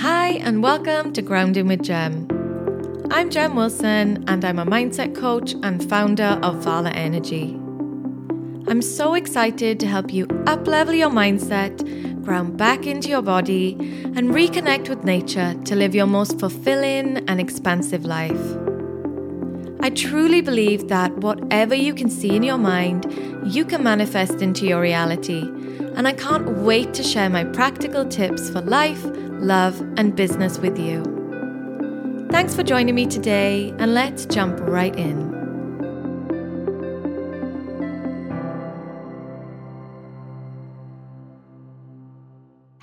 Hi, and welcome to Grounding with Gem. I'm Gem Wilson, and I'm a mindset coach and founder of Vala Energy. I'm so excited to help you uplevel your mindset, ground back into your body, and reconnect with nature to live your most fulfilling and expansive life. I truly believe that whatever you can see in your mind, you can manifest into your reality. And I can't wait to share my practical tips for life, love, and business with you. Thanks for joining me today, and let's jump right in.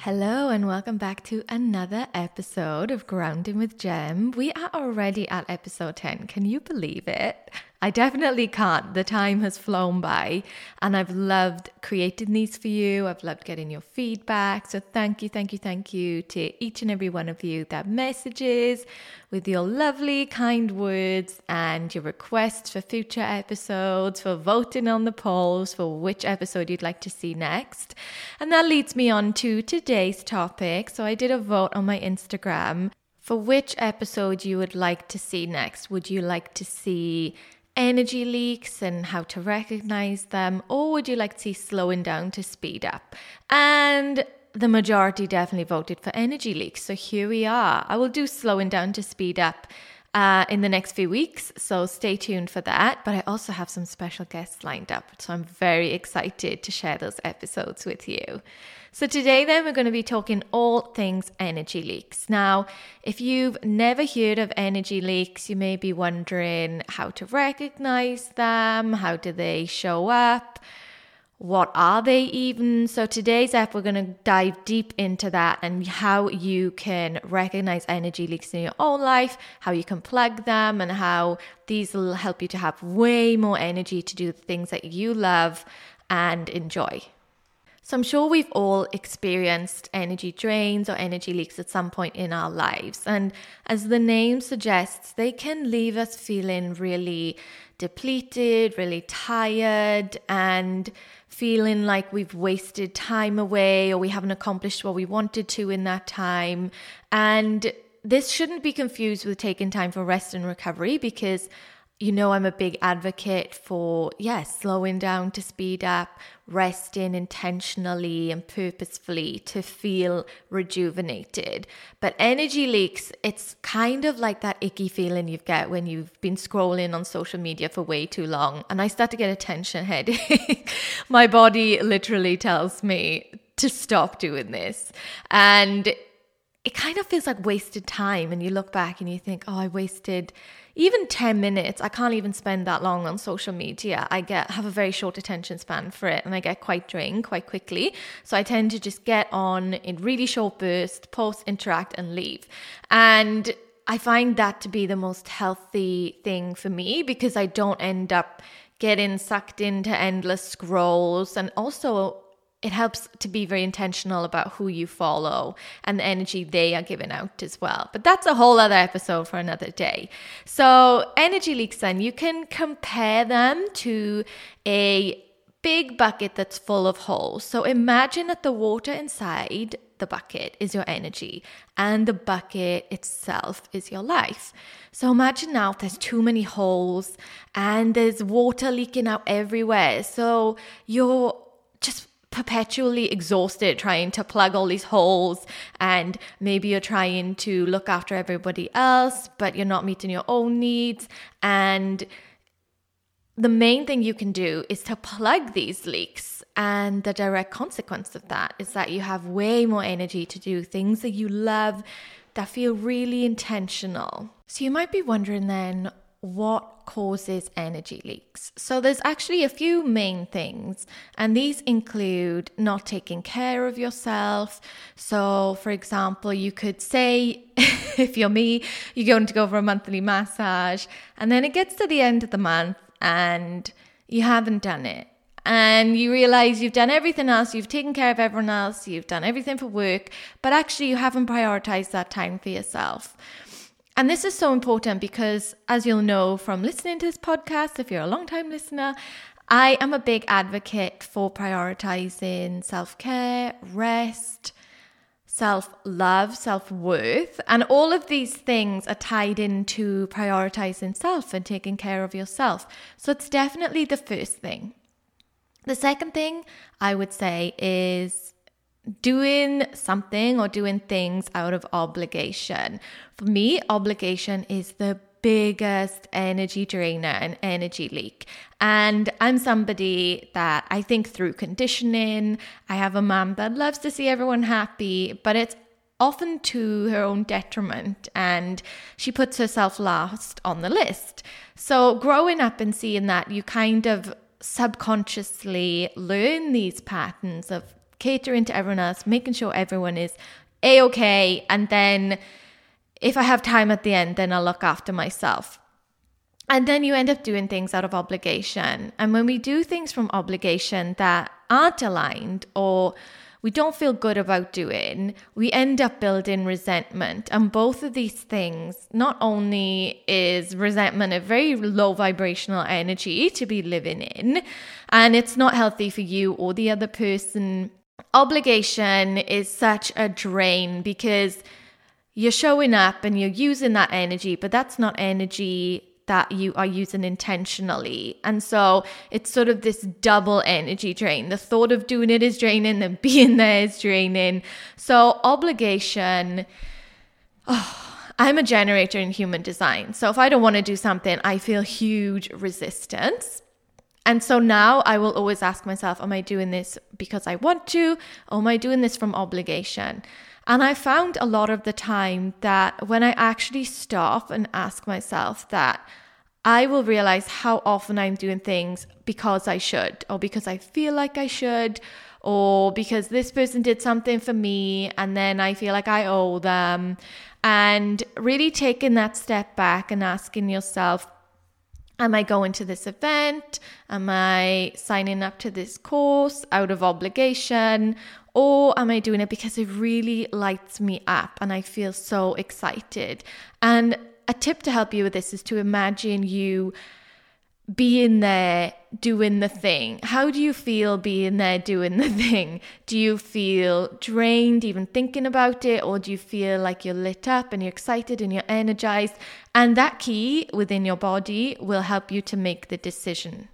Hello, and welcome back to another episode of Grounding with Gem. We are already at episode 10. Can you believe it? I definitely can't. The time has flown by, and I've loved creating these for you. I've loved getting your feedback. So, thank you, thank you, thank you to each and every one of you that messages with your lovely, kind words and your requests for future episodes, for voting on the polls for which episode you'd like to see next. And that leads me on to today's topic. So, I did a vote on my Instagram for which episode you would like to see next. Would you like to see energy leaks and how to recognize them, or would you like to see slowing down to speed up? And the majority definitely voted for energy leaks. So here we are. I will do slowing down to speed up uh, in the next few weeks. So stay tuned for that. But I also have some special guests lined up. So I'm very excited to share those episodes with you. So today, then, we're going to be talking all things energy leaks. Now, if you've never heard of energy leaks, you may be wondering how to recognize them, how do they show up? What are they even? So, today's app, we're going to dive deep into that and how you can recognize energy leaks in your own life, how you can plug them, and how these will help you to have way more energy to do the things that you love and enjoy. So I'm sure we've all experienced energy drains or energy leaks at some point in our lives. And as the name suggests, they can leave us feeling really depleted, really tired, and feeling like we've wasted time away or we haven't accomplished what we wanted to in that time. And this shouldn't be confused with taking time for rest and recovery because you know, I'm a big advocate for, yes, slowing down to speed up, resting intentionally and purposefully to feel rejuvenated. But energy leaks, it's kind of like that icky feeling you get when you've been scrolling on social media for way too long. And I start to get a tension headache. My body literally tells me to stop doing this. And it kind of feels like wasted time. And you look back and you think, oh, I wasted even 10 minutes i can't even spend that long on social media. I get have a very short attention span for it and i get quite drained quite quickly. So i tend to just get on in really short bursts post interact and leave. And i find that to be the most healthy thing for me because i don't end up getting sucked into endless scrolls and also it helps to be very intentional about who you follow and the energy they are giving out as well. But that's a whole other episode for another day. So, energy leaks, then you can compare them to a big bucket that's full of holes. So, imagine that the water inside the bucket is your energy and the bucket itself is your life. So imagine now if there's too many holes and there's water leaking out everywhere. So you're just perpetually exhausted trying to plug all these holes and maybe you're trying to look after everybody else but you're not meeting your own needs. And the main thing you can do is to plug these leaks. And the direct consequence of that is that you have way more energy to do things that you love that feel really intentional. So you might be wondering then what causes energy leaks. So, there's actually a few main things, and these include not taking care of yourself. So, for example, you could say, if you're me, you're going to go for a monthly massage, and then it gets to the end of the month and you haven't done it. And you realize you've done everything else, you've taken care of everyone else, you've done everything for work, but actually you haven't prioritized that time for yourself. And this is so important because, as you'll know from listening to this podcast, if you're a long time listener, I am a big advocate for prioritizing self care, rest, self love, self worth. And all of these things are tied into prioritizing self and taking care of yourself. So it's definitely the first thing. The second thing I would say is doing something or doing things out of obligation. For me, obligation is the biggest energy drainer and energy leak. And I'm somebody that I think through conditioning. I have a mom that loves to see everyone happy, but it's often to her own detriment and she puts herself last on the list. So, growing up and seeing that, you kind of subconsciously learn these patterns of catering to everyone else, making sure everyone is a okay, and then if I have time at the end, then I'll look after myself. And then you end up doing things out of obligation. And when we do things from obligation that aren't aligned or we don't feel good about doing, we end up building resentment. And both of these things, not only is resentment a very low vibrational energy to be living in, and it's not healthy for you or the other person, obligation is such a drain because you're showing up and you're using that energy, but that's not energy that you are using intentionally. And so it's sort of this double energy drain. The thought of doing it is draining, then being there is draining. So, obligation. Oh, I'm a generator in human design. So, if I don't want to do something, I feel huge resistance. And so now I will always ask myself, am I doing this because I want to? Or am I doing this from obligation? And I found a lot of the time that when I actually stop and ask myself that, I will realize how often I'm doing things because I should, or because I feel like I should, or because this person did something for me and then I feel like I owe them. And really taking that step back and asking yourself, Am I going to this event? Am I signing up to this course out of obligation? Or am I doing it because it really lights me up and I feel so excited? And a tip to help you with this is to imagine you being there doing the thing. How do you feel being there doing the thing? Do you feel drained even thinking about it, or do you feel like you're lit up and you're excited and you're energized? And that key within your body will help you to make the decision.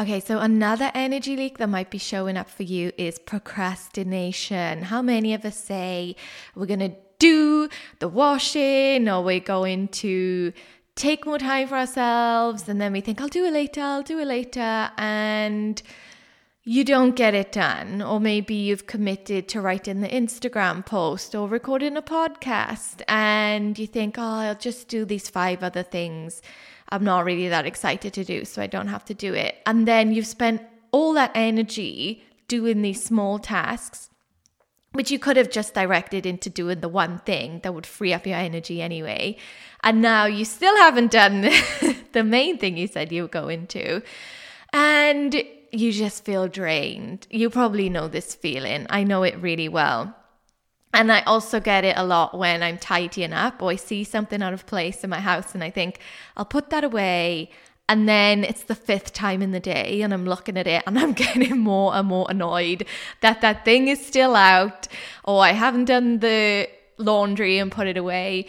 Okay, so another energy leak that might be showing up for you is procrastination. How many of us say we're going to do the washing or we're going to take more time for ourselves and then we think, I'll do it later, I'll do it later. And you don't get it done. Or maybe you've committed to writing the Instagram post or recording a podcast and you think, oh, I'll just do these five other things I'm not really that excited to do, so I don't have to do it. And then you've spent all that energy doing these small tasks, which you could have just directed into doing the one thing that would free up your energy anyway. And now you still haven't done the main thing you said you were going to. And you just feel drained. You probably know this feeling. I know it really well. And I also get it a lot when I'm tidying up or I see something out of place in my house and I think, I'll put that away. And then it's the fifth time in the day and I'm looking at it and I'm getting more and more annoyed that that thing is still out. Or I haven't done the laundry and put it away.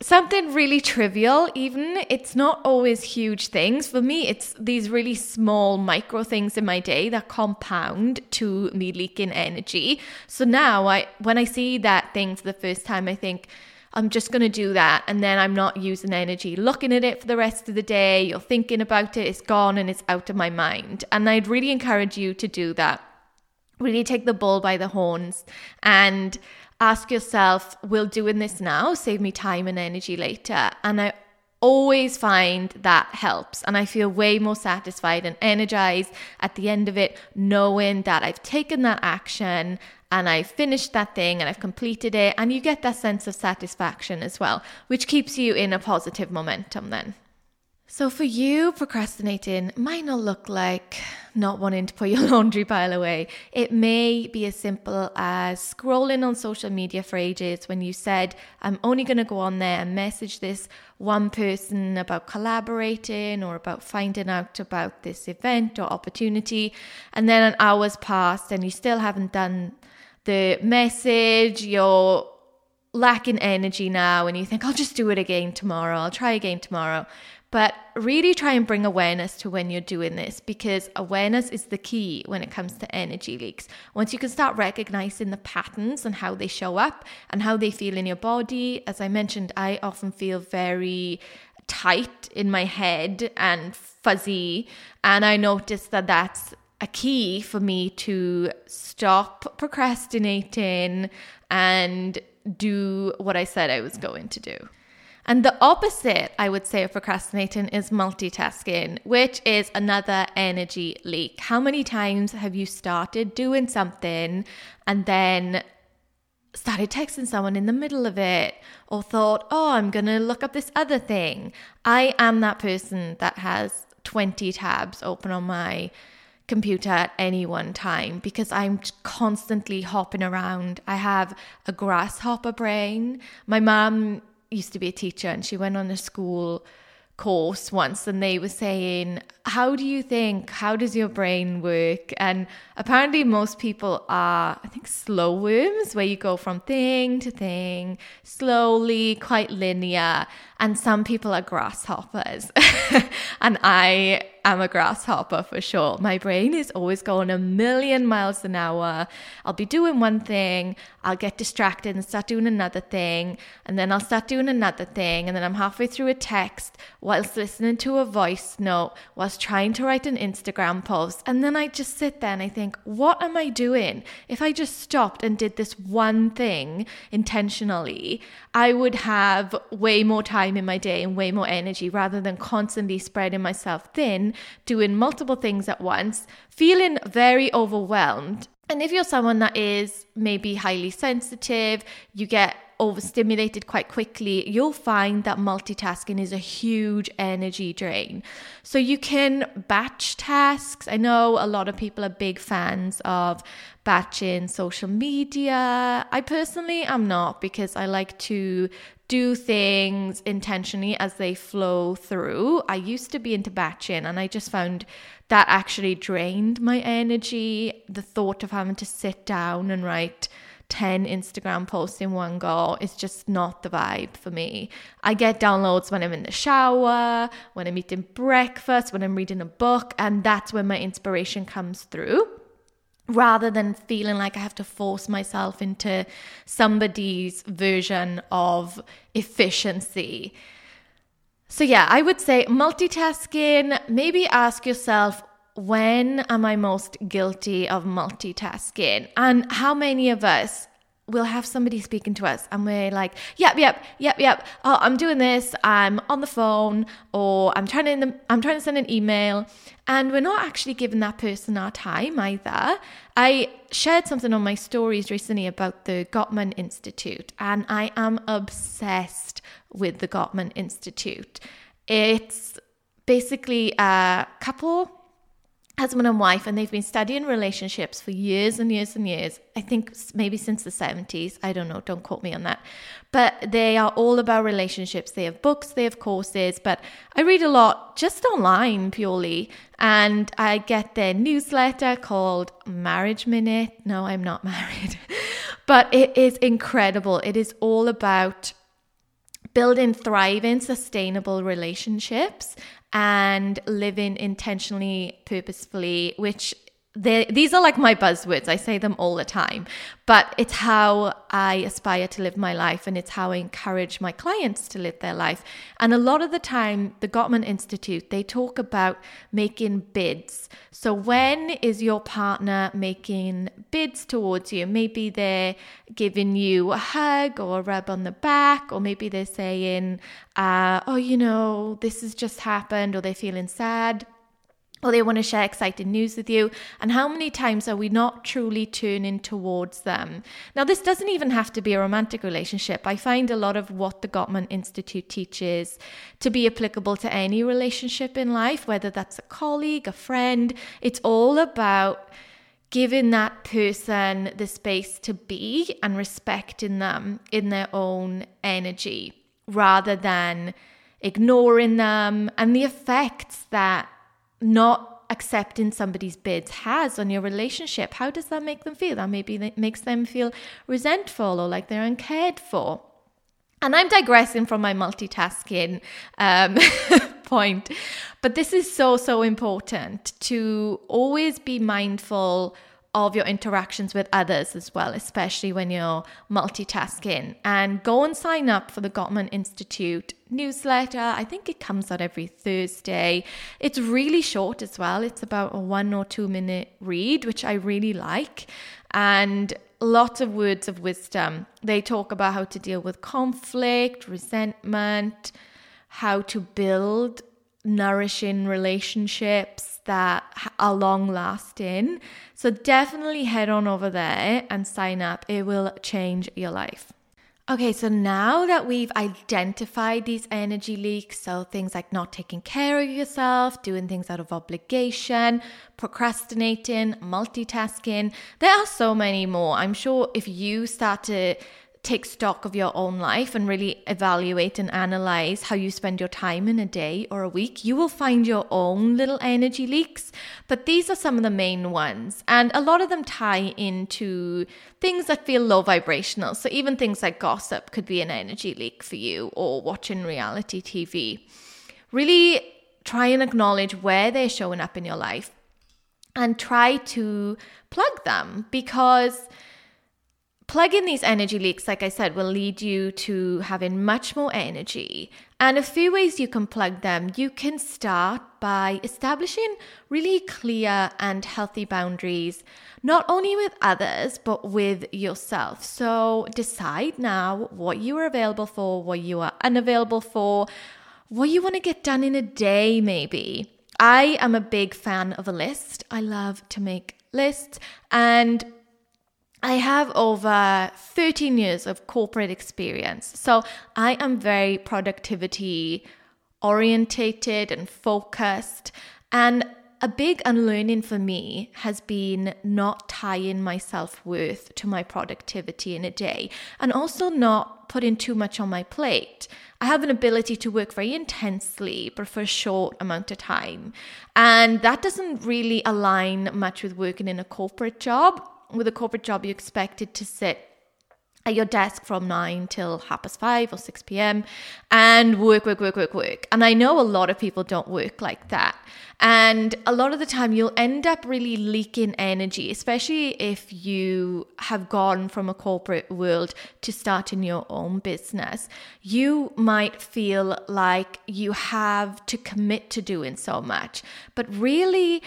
Something really trivial even. It's not always huge things. For me it's these really small micro things in my day that compound to me leaking energy. So now i when i see that thing for the first time i think i'm just going to do that and then i'm not using energy. Looking at it for the rest of the day you're thinking about it it's gone and it's out of my mind. And i'd really encourage you to do that. Really take the bull by the horns and ask yourself, will doing this now save me time and energy later? And I always find that helps. And I feel way more satisfied and energized at the end of it, knowing that I've taken that action and I've finished that thing and I've completed it. And you get that sense of satisfaction as well, which keeps you in a positive momentum then. So, for you, procrastinating might not look like not wanting to put your laundry pile away. It may be as simple as scrolling on social media for ages when you said, I'm only going to go on there and message this one person about collaborating or about finding out about this event or opportunity. And then an hour's passed and you still haven't done the message, you're lacking energy now, and you think, I'll just do it again tomorrow, I'll try again tomorrow. But really try and bring awareness to when you're doing this because awareness is the key when it comes to energy leaks. Once you can start recognizing the patterns and how they show up and how they feel in your body, as I mentioned, I often feel very tight in my head and fuzzy. And I noticed that that's a key for me to stop procrastinating and do what I said I was going to do. And the opposite, I would say, of procrastinating is multitasking, which is another energy leak. How many times have you started doing something and then started texting someone in the middle of it or thought, oh, I'm going to look up this other thing? I am that person that has 20 tabs open on my computer at any one time because I'm constantly hopping around. I have a grasshopper brain. My mom used to be a teacher and she went on a school course once and they were saying, How do you think? How does your brain work? And apparently, most people are, I think, slow worms, where you go from thing to thing slowly, quite linear. And some people are grasshoppers. and I am a grasshopper for sure. My brain is always going a million miles an hour. I'll be doing one thing, I'll get distracted and start doing another thing, and then I'll start doing another thing, and then I'm halfway through a text whilst listening to a voice note, whilst trying to write an Instagram post, and then I just sit there and I think, what am I doing? If I just stopped and did this one thing intentionally, I would have way more time in my day and way more energy rather than constantly spreading myself thin, doing multiple things at once, feeling very overwhelmed. And if you're someone that is maybe highly sensitive, you get overstimulated quite quickly, you'll find that multitasking is a huge energy drain. So you can batch tasks. I know a lot of people are big fans of batching social media. I personally am not because I like to do things intentionally as they flow through. I used to be into batching and I just found that actually drained my energy. The thought of having to sit down and write 10 Instagram posts in one go is just not the vibe for me. I get downloads when I'm in the shower, when I'm eating breakfast, when I'm reading a book, and that's when my inspiration comes through. Rather than feeling like I have to force myself into somebody's version of efficiency. So, yeah, I would say multitasking, maybe ask yourself when am I most guilty of multitasking? And how many of us will have somebody speaking to us and we're like, yep, yep, yep, yep. Oh, I'm doing this. I'm on the phone or I'm trying to I'm trying to send an email and we're not actually giving that person our time either. I shared something on my stories recently about the Gottman Institute and I am obsessed with the Gottman Institute. It's basically a couple husband and wife, and they've been studying relationships for years and years and years. I think maybe since the 70s. I don't know, don't quote me on that. But they are all about relationships. They have books, they have courses, but I read a lot just online purely. And I get their newsletter called Marriage Minute. No, I'm not married, but it is incredible. It is all about building thriving, sustainable relationships and living intentionally, purposefully, which these are like my buzzwords. I say them all the time, but it's how I aspire to live my life and it's how I encourage my clients to live their life. And a lot of the time, the Gottman Institute, they talk about making bids. So, when is your partner making bids towards you? Maybe they're giving you a hug or a rub on the back, or maybe they're saying, uh, Oh, you know, this has just happened, or they're feeling sad or they want to share exciting news with you. And how many times are we not truly turning towards them? Now, this doesn't even have to be a romantic relationship. I find a lot of what the Gottman Institute teaches to be applicable to any relationship in life, whether that's a colleague, a friend. It's all about giving that person the space to be and respecting them in their own energy rather than ignoring them and the effects that not accepting somebody's bids has on your relationship. How does that make them feel? That maybe makes them feel resentful or like they're uncared for. And I'm digressing from my multitasking um, point, but this is so, so important to always be mindful of your interactions with others as well, especially when you're multitasking. And go and sign up for the Gottman Institute newsletter. I think it comes out every Thursday. It's really short as well. It's about a one or two minute read, which I really like. And lots of words of wisdom. They talk about how to deal with conflict, resentment, how to build nourishing relationships that are long lasting. So definitely head on over there and sign up. It will change your life. Okay, so now that we've identified these energy leaks, so things like not taking care of yourself, doing things out of obligation, procrastinating, multitasking, there are so many more. I'm sure if you start to take stock of your own life and really evaluate and analyze how you spend your time in a day or a week, you will find your own little energy leaks. But these are some of the main ones. And a lot of them tie into things that feel low vibrational. So even things like gossip could be an energy leak for you or watching reality TV. Really try and acknowledge where they're showing up in your life and try to plug them because Plugging these energy leaks, like I said, will lead you to having much more energy. And a few ways you can plug them. You can start by establishing really clear and healthy boundaries, not only with others, but with yourself. So decide now what you are available for, what you are unavailable for, what you want to get done in a day, maybe. I am a big fan of a list. I love to make lists and I have over 13 years of corporate experience. So I am very productivity orientated and focused. And a big unlearning for me has been not tying my self worth to my productivity in a day and also not putting too much on my plate. I have an ability to work very intensely, but for a short amount of time. And that doesn't really align much with working in a corporate job with a corporate job, you're expected to sit at your desk from 9 till half past 5 or 6 p.m. and work, work, work, work, work. And I know a lot of people don't work like that. And a lot of the time, you'll end up really leaking energy, especially if you have gone from a corporate world to starting your own business. You might feel like you have to commit to doing so much, but really,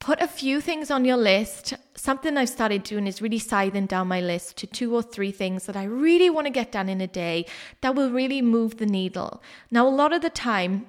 put a few things on your list. Something I've started doing is really sizing down my list to two or three things that I really want to get done in a day that will really move the needle. Now, a lot of the time,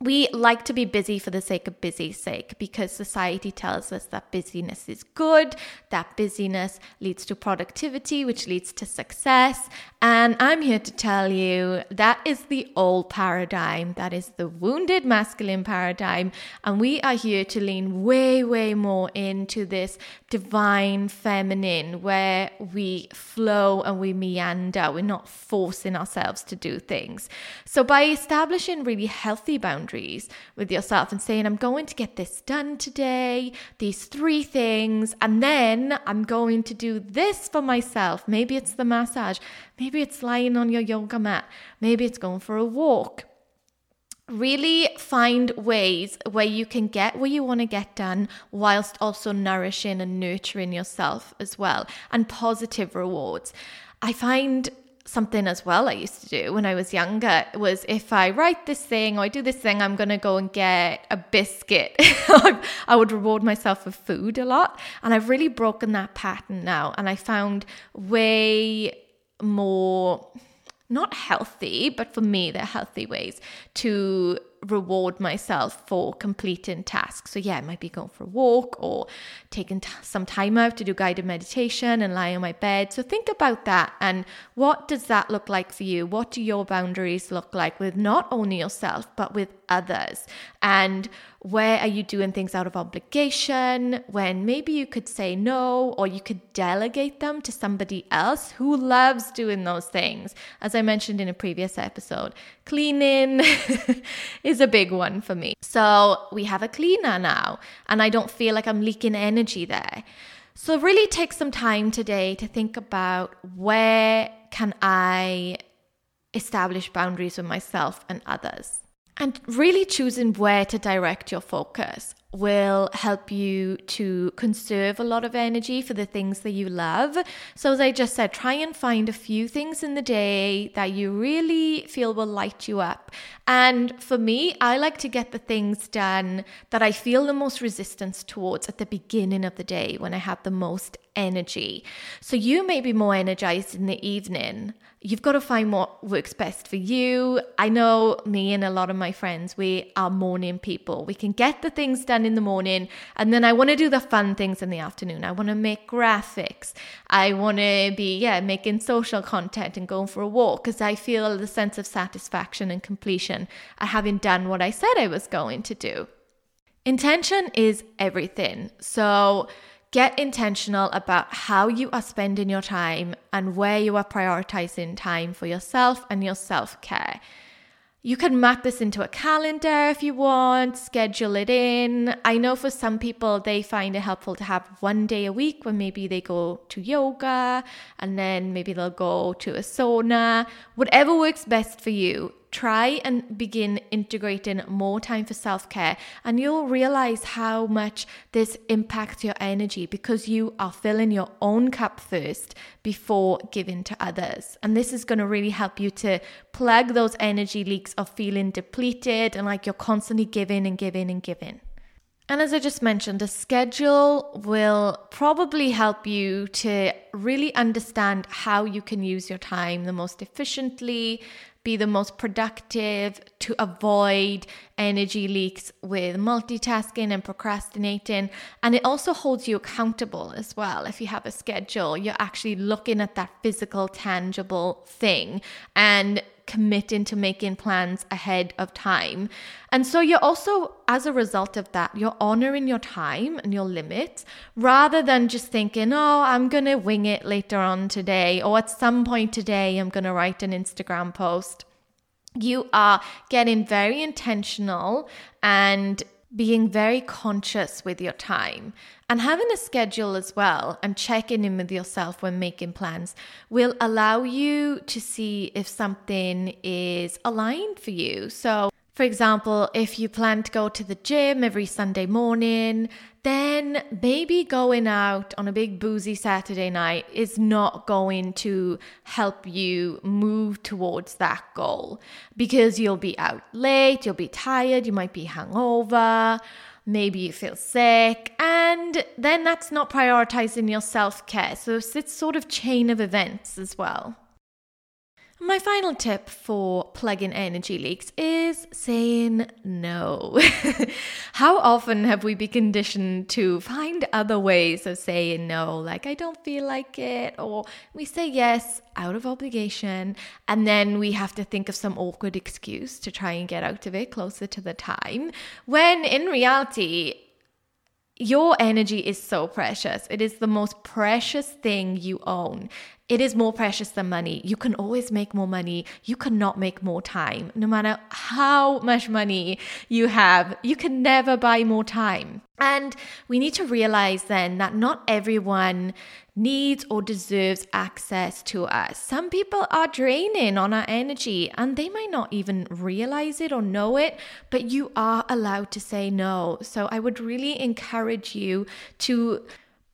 we like to be busy for the sake of busy sake because society tells us that busyness is good, that busyness leads to productivity, which leads to success. And I'm here to tell you that is the old paradigm, that is the wounded masculine paradigm. And we are here to lean way, way more into this divine feminine where we flow and we meander. We're not forcing ourselves to do things. So by establishing really healthy boundaries, boundaries with yourself and saying, I'm going to get this done today, these three things, and then I'm going to do this for myself. Maybe it's the massage, maybe it's lying on your yoga mat, maybe it's going for a walk. Really find ways where you can get what you want to get done whilst also nourishing and nurturing yourself as well, and positive rewards. I find something as well I used to do when I was younger was if I write this thing or I do this thing, I'm going to go and get a biscuit. I would reward myself with food a lot. And I've really broken that pattern now. And I found way more, not healthy, but for me, they're healthy ways to reward myself for completing tasks. So, yeah, it might be going for a walk or taking t- some time out to do guided meditation and lie on my bed. So, think about that and what does that look like for you? What do your boundaries look like with not only yourself, but with others? And where are you doing things out of obligation when maybe you could say no or you could delegate them to somebody else who loves doing those things? As I mentioned in a previous episode, cleaning is a big one for me. So we have a cleaner now, and I don't feel like I'm leaking energy there. So really take some time today to think about where can I establish boundaries with myself and others. And really choosing where to direct your focus will help you to conserve a lot of energy for the things that you love. So, as I just said, try and find a few things in the day that you really feel will light you up. And for me, I like to get the things done that I feel the most resistance towards at the beginning of the day when I have the most energy. So, you may be more energized in the evening you've got to find what works best for you. I know me and a lot of my friends, we are morning people. We can get the things done in the morning, and then I want to do the fun things in the afternoon. I want to make graphics. I want to be, yeah, making social content and going for a walk because I feel the sense of satisfaction and completion at having done what I said I was going to do. Intention is everything. So, Get intentional about how you are spending your time and where you are prioritizing time for yourself and your self care. You can map this into a calendar if you want, schedule it in. I know for some people, they find it helpful to have one day a week when maybe they go to yoga and then maybe they'll go to a sauna. Whatever works best for you, try and begin integrating more time for self care, and you'll realize how much this impacts your energy because you are filling your own cup first before giving to others. And this is going to really help you to plug those energy leaks of feeling depleted and like you're constantly giving and giving and giving. And as I just mentioned, a schedule will probably help you to really understand how you can use your time the most efficiently, be the most productive, to avoid energy leaks with multitasking and procrastinating. And it also holds you accountable as well. If you have a schedule, you're actually looking at that physical, tangible thing and committing to making plans ahead of time. And so you're also, as a result of that, you're honoring your time and your limits rather than just thinking, oh, I'm going to wing it later on today, or at some point today, I'm going to write an Instagram post. You are getting very intentional and being very conscious with your time and having a schedule as well and checking in with yourself when making plans will allow you to see if something is aligned for you. So, for example, if you plan to go to the gym every Sunday morning, then maybe going out on a big boozy Saturday night is not going to help you move towards that goal because you'll be out late, you'll be tired, you might be hungover, maybe you feel sick, and then that's not prioritizing your self care. So it's this sort of chain of events as well. My final tip for plug-in energy leaks is saying no. How often have we been conditioned to find other ways of saying no, like I don't feel like it, or we say yes out of obligation, and then we have to think of some awkward excuse to try and get out of it closer to the time, when in reality, your energy is so precious. It is the most precious thing you own. It is more precious than money. You can always make more money. You cannot make more time. No matter how much money you have, you can never buy more time. And we need to realize then that not everyone needs or deserves access to us. Some people are draining on our energy and they might not even realize it or know it, but you are allowed to say no. So I would really encourage you to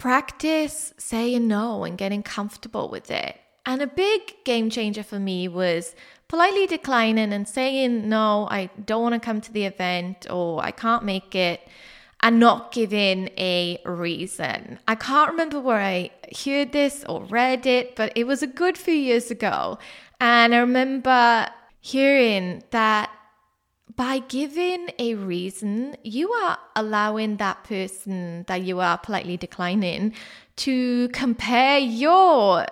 practice saying no and getting comfortable with it. And a big game changer for me was politely declining and saying, no, I don't want to come to the event or I can't make it and not giving a reason. I can't remember where I heard this or read it, but it was a good few years ago. And I remember hearing that by giving a reason, you are allowing that person that you are politely declining to compare your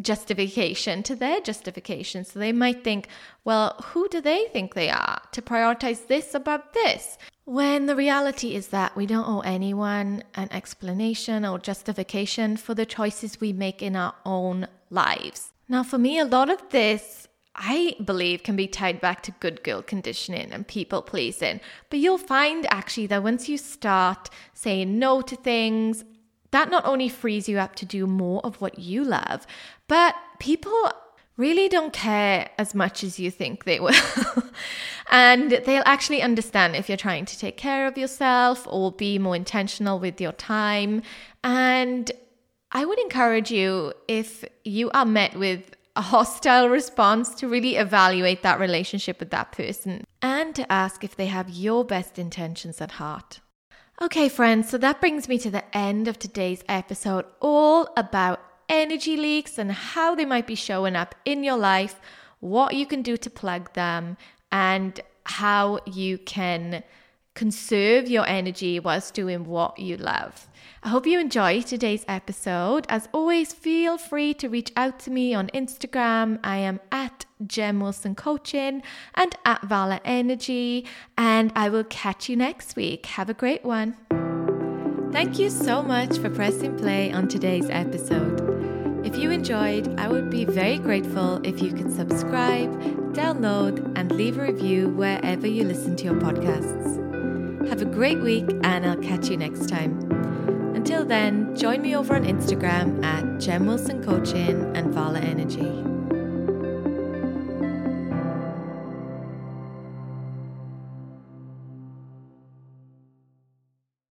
justification to their justification. So they might think, well, who do they think they are to prioritize this above this? When the reality is that we don't owe anyone an explanation or justification for the choices we make in our own lives. Now, for me, a lot of this I believe can be tied back to good girl conditioning and people pleasing. But you'll find actually that once you start saying no to things, that not only frees you up to do more of what you love, but people really don't care as much as you think they will. and they'll actually understand if you're trying to take care of yourself or be more intentional with your time. And I would encourage you if you are met with a hostile response to really evaluate that relationship with that person and to ask if they have your best intentions at heart. Okay, friends, so that brings me to the end of today's episode, all about energy leaks and how they might be showing up in your life, what you can do to plug them, and how you can conserve your energy whilst doing what you love. I hope you enjoyed today's episode. As always, feel free to reach out to me on Instagram. I am at Gem Wilson Coaching and at Vala Energy, and I will catch you next week. Have a great one. Thank you so much for pressing play on today's episode. If you enjoyed, I would be very grateful if you could subscribe, download, and leave a review wherever you listen to your podcasts. Have a great week, and I'll catch you next time. Until then, join me over on Instagram at Gem Wilson Coaching and Vala Energy.